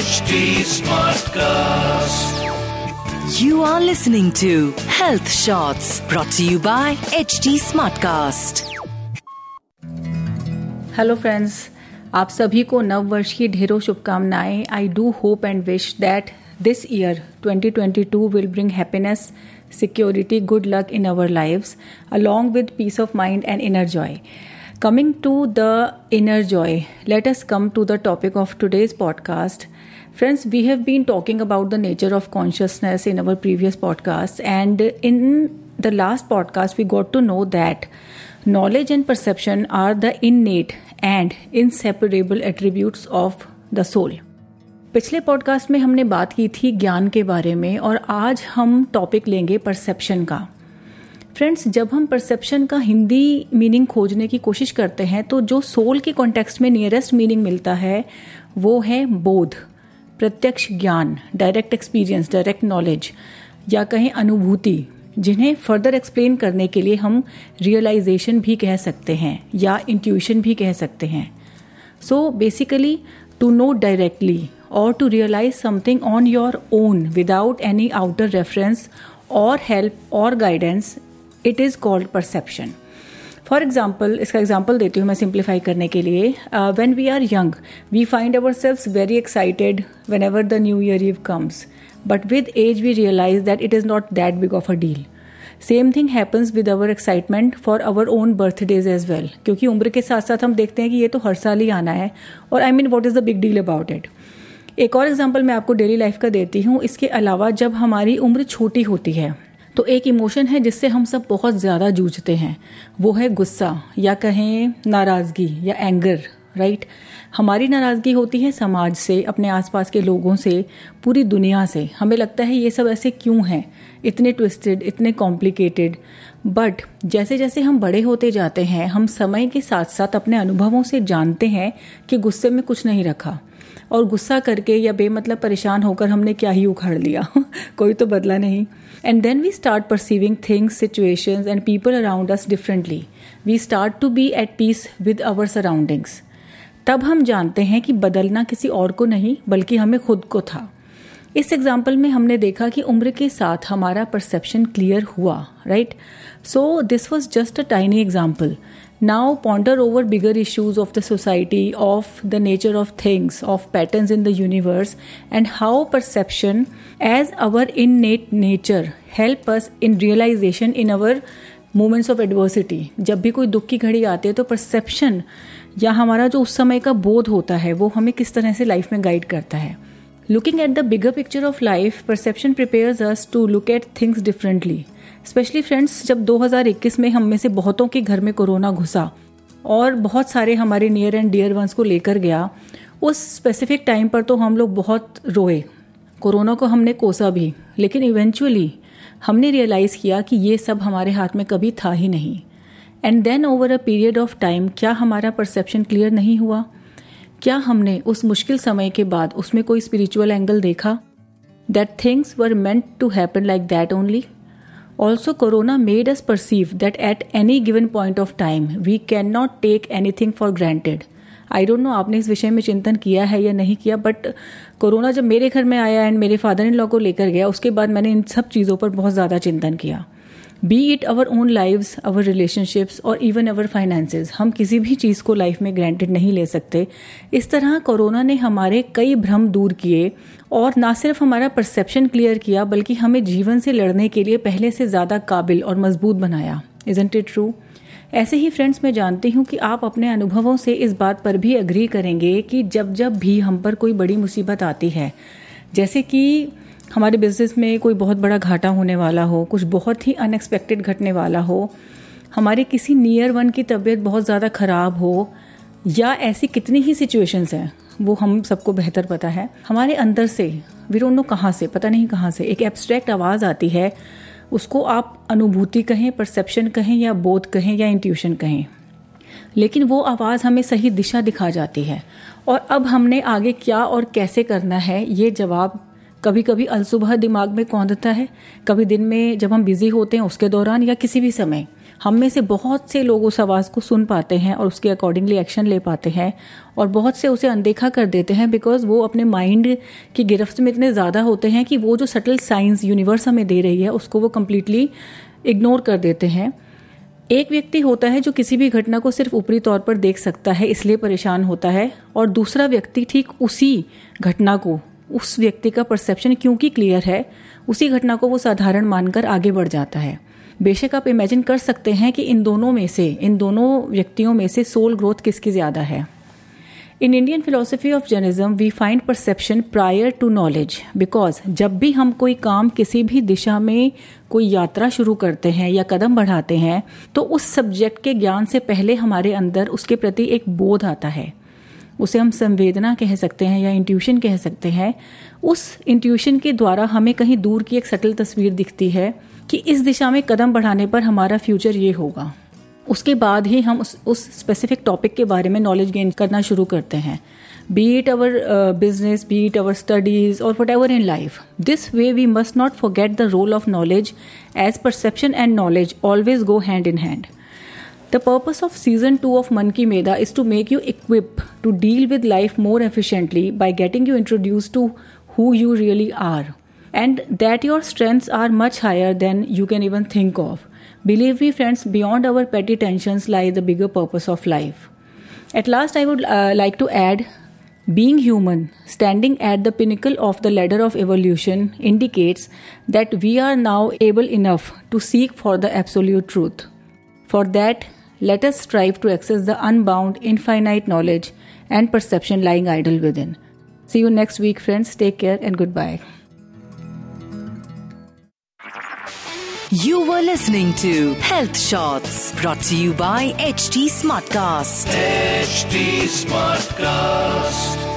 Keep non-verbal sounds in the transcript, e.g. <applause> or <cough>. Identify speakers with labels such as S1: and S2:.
S1: HD Smartcast.
S2: You are listening to Health Shots brought to you by HT Smartcast.
S3: Hello friends आप सभी को नव वर्ष की ढेरों शुभकामनाएं I do hope and wish that this year 2022 will bring happiness security good luck in our lives along with peace of mind and inner joy Coming to the inner joy let us come to the topic of today's podcast friends we have been talking about the nature of consciousness in our previous podcast and in the last podcast we got to know that knowledge and perception are the innate and inseparable attribute of the soul पिछले podcast में हमने बात की थी ज्ञान के बारे में, और आज हम टॉपिक लेंगे परसेप्शन का। फ्रेंड्स जब हम परसेप्शन का हिंदी मीनिंग खोजने की कोशिश करते हैं तो जो सोल के कॉन्टेक्स्ट में नियरेस्ट मीनिंग मिलता है वो है बोध प्रत्यक्ष ज्ञान डायरेक्ट एक्सपीरियंस डायरेक्ट नॉलेज या कहें अनुभूति जिन्हें फर्दर एक्सप्लेन करने के लिए हम रियलाइजेशन भी कह सकते हैं या इंट्यूशन भी कह सकते हैं। So basically to know directly और to realise something on your own without any outer reference और हेल्प और guidance, it is called perception for example इसका एग्ज़ाम्पल देती हूँ मैं सिंप्लीफाई करने के लिए। When we are young we find our self very excited whenever the new year eve comes but with age we realise that it is not that big of a deal same thing happens with our excitement for our own birthdays as well क्योंकि उम्र के साथ साथ हम देखते हैं कि ये तो हर साल ही आना है। और I mean what is the big deal about it एक और एग्ज़ाम्पल मैं आपको डेली लाइफ का देती हूँ। इसके अलावा जब हमारी उम्र छोटी होती है तो एक इमोशन है जिससे हम सब बहुत ज़्यादा जूझते हैं। वो है गुस्सा, या कहें नाराज़गी या एंगर राइट हमारी नाराज़गी होती है समाज से, अपने आसपास के लोगों से, पूरी दुनिया से। हमें लगता है ये सब ऐसे क्यों हैं? इतने ट्विस्टेड इतने कॉम्प्लिकेटेड बट जैसे जैसे हम बड़े होते जाते हैं, हम समय के साथ साथ अपने अनुभवों से जानते हैं कि गुस्से में कुछ नहीं रखा। और गुस्सा करके या बेमतलब परेशान होकर हमने क्या ही उखाड़ लिया? <laughs> कोई तो बदला नहीं। And then we start perceiving things situations and people around us differently we start to be at peace with our surroundings तब हम जानते हैं कि बदलना किसी और को नहीं, बल्कि हमें खुद को था। इस एग्ज़ाम्पल में हमने देखा कि उम्र के साथ हमारा परसेप्शन क्लियर हुआ right so this was just a tiny example now ponder over bigger issues of the society of the nature of things of pattern in the universe and how perception as our innate nature help us in realisation in our moments of adversity जब भी कोई दुख की घड़ी आती है तो perception या हमारा जो उस समय का बोध होता है, वो हमें किस तरह से लाइफ में गाइड करता है। Looking at the bigger picture of life perception prepare us to look at things differently specially friends जब 2021 में हम में से बहुतों के घर में कोरोना घुसा और बहुत सारे हमारे नियर एंड डियर वंस को लेकर गया, उस स्पेसिफिक टाइम पर तो हम लोग बहुत रोए। कोरोना को हमने कोसा भी, लेकिन इवेंचुअली हमने रियलाइज़ किया कि ये सब हमारे हाथ में कभी था ही नहीं। And then over a period of time क्या हमारा परसेप्शन क्लियर नहीं हुआ? क्या हमने उस मुश्किल समय के बाद उसमें कोई स्पिरिचुअल एंगल देखा? That things were meant to happen like that only Also, Corona made us perceive that at any given point of time, we cannot take anything for granted I don't know आपने इस विषय में चिंतन किया है या नहीं किया बट कोरोना जब मेरे घर में आया एंड मेरे फादर इन लॉ को लेकर गया उसके बाद मैंने इन सब चीज़ों पर बहुत ज़्यादा चिंतन किया। Be it our own lives our relationships और इवन अवर फाइनेंसेस हम किसी भी चीज़ को लाइफ में ग्रांटेड नहीं ले सकते। इस तरह कोरोना ने हमारे कई भ्रम दूर किए और ना सिर्फ़ हमारा परसेप्शन क्लियर किया, बल्कि हमें जीवन से लड़ने के लिए पहले से ज़्यादा काबिल और मज़बूत बनाया। इजेंट इट ट्रू ऐसे ही फ्रेंड्स मैं जानती हूँ कि आप अपने अनुभवों से इस बात पर भी अग्री करेंगे कि जब जब भी हम पर कोई बड़ी मुसीबत आती है, जैसे कि हमारे बिज़नेस में कोई बहुत बड़ा घाटा होने वाला हो, कुछ बहुत ही अनएक्सपेक्टेड घटने वाला हो, हमारे किसी नियर वन की तबीयत बहुत ज़्यादा ख़राब हो, या ऐसी कितनी ही सिचुएशंस हैं, वो हम सबको बेहतर पता है। हमारे अंदर से वी कहाँ से, पता नहीं कहाँ से, एक एब्स्ट्रैक्ट आवाज़ आती है, उसको आप अनुभूति कहें परसेप्शन कहें, या बोध कहें, या इंट्यूशन कहें। लेकिन वो आवाज़ हमें सही दिशा दिखा जाती है। और अब हमने आगे क्या और कैसे करना है, ये जवाब कभी कभी अलसुबह दिमाग में कौंधता है, कभी दिन में जब हम बिज़ी होते हैं उसके दौरान या किसी भी समय, हम में से बहुत से लोग उस आवाज़ को सुन पाते हैं और उसके अकॉर्डिंगली एक्शन ले पाते हैं और बहुत से उसे अनदेखा कर देते हैं बिकॉज़ वो अपने माइंड की गिरफ्त में इतने ज़्यादा होते हैं कि वो जो सटल साइंस यूनिवर्स हमें दे रही है, उसको वो कम्प्लीटली इग्नोर कर देते हैं। एक व्यक्ति होता है जो किसी भी घटना को सिर्फ़ ऊपरी तौर पर देख सकता है, इसलिए परेशान होता है और दूसरा व्यक्ति ठीक उसी घटना को उस व्यक्ति का परसेप्शन क्योंकि क्लियर है, उसी घटना को वो साधारण मानकर आगे बढ़ जाता है। बेशक आप इमेजिन कर सकते हैं कि इन दोनों में से, इन दोनों व्यक्तियों में से सोल ग्रोथ किसकी ज़्यादा है। In Indian philosophy of Jainism we find perception prior to knowledge because जब भी हम कोई काम किसी भी दिशा में कोई यात्रा शुरू करते हैं या कदम बढ़ाते हैं तो उस सब्जेक्ट के ज्ञान से पहले हमारे अंदर उसके प्रति एक बोध आता है। उसे हम संवेदना कह सकते हैं या इंट्यूशन कह सकते हैं। उस इंट्यूशन के द्वारा हमें कहीं दूर की एक सटल तस्वीर दिखती है कि इस दिशा में कदम बढ़ाने पर हमारा फ्यूचर ये होगा। उसके बाद ही हम उस उस स्पेसिफिक टॉपिक के बारे में नॉलेज गेन करना शुरू करते हैं। Be it our business be it our studies और whatever in life this way we must not forget the role of knowledge as perception and knowledge always go hand in hand The purpose of season 2 of Monkey Meda is to make you equip to deal with life more efficiently by getting you introduced to who you really are and that your strengths are much higher than you can even think of. Believe me, friends, beyond our petty tensions lies the bigger purpose of life. At last, I would uh, like to add being human, standing at the pinnacle of the ladder of evolution, indicates that we are now able enough to seek for the absolute truth. For that, let us strive to access the unbound, infinite knowledge and perception lying idle within. See you next week, friends. Take care and goodbye.
S2: You were listening to Health Shots brought to you by HT Smartcast.
S1: HT Smartcast.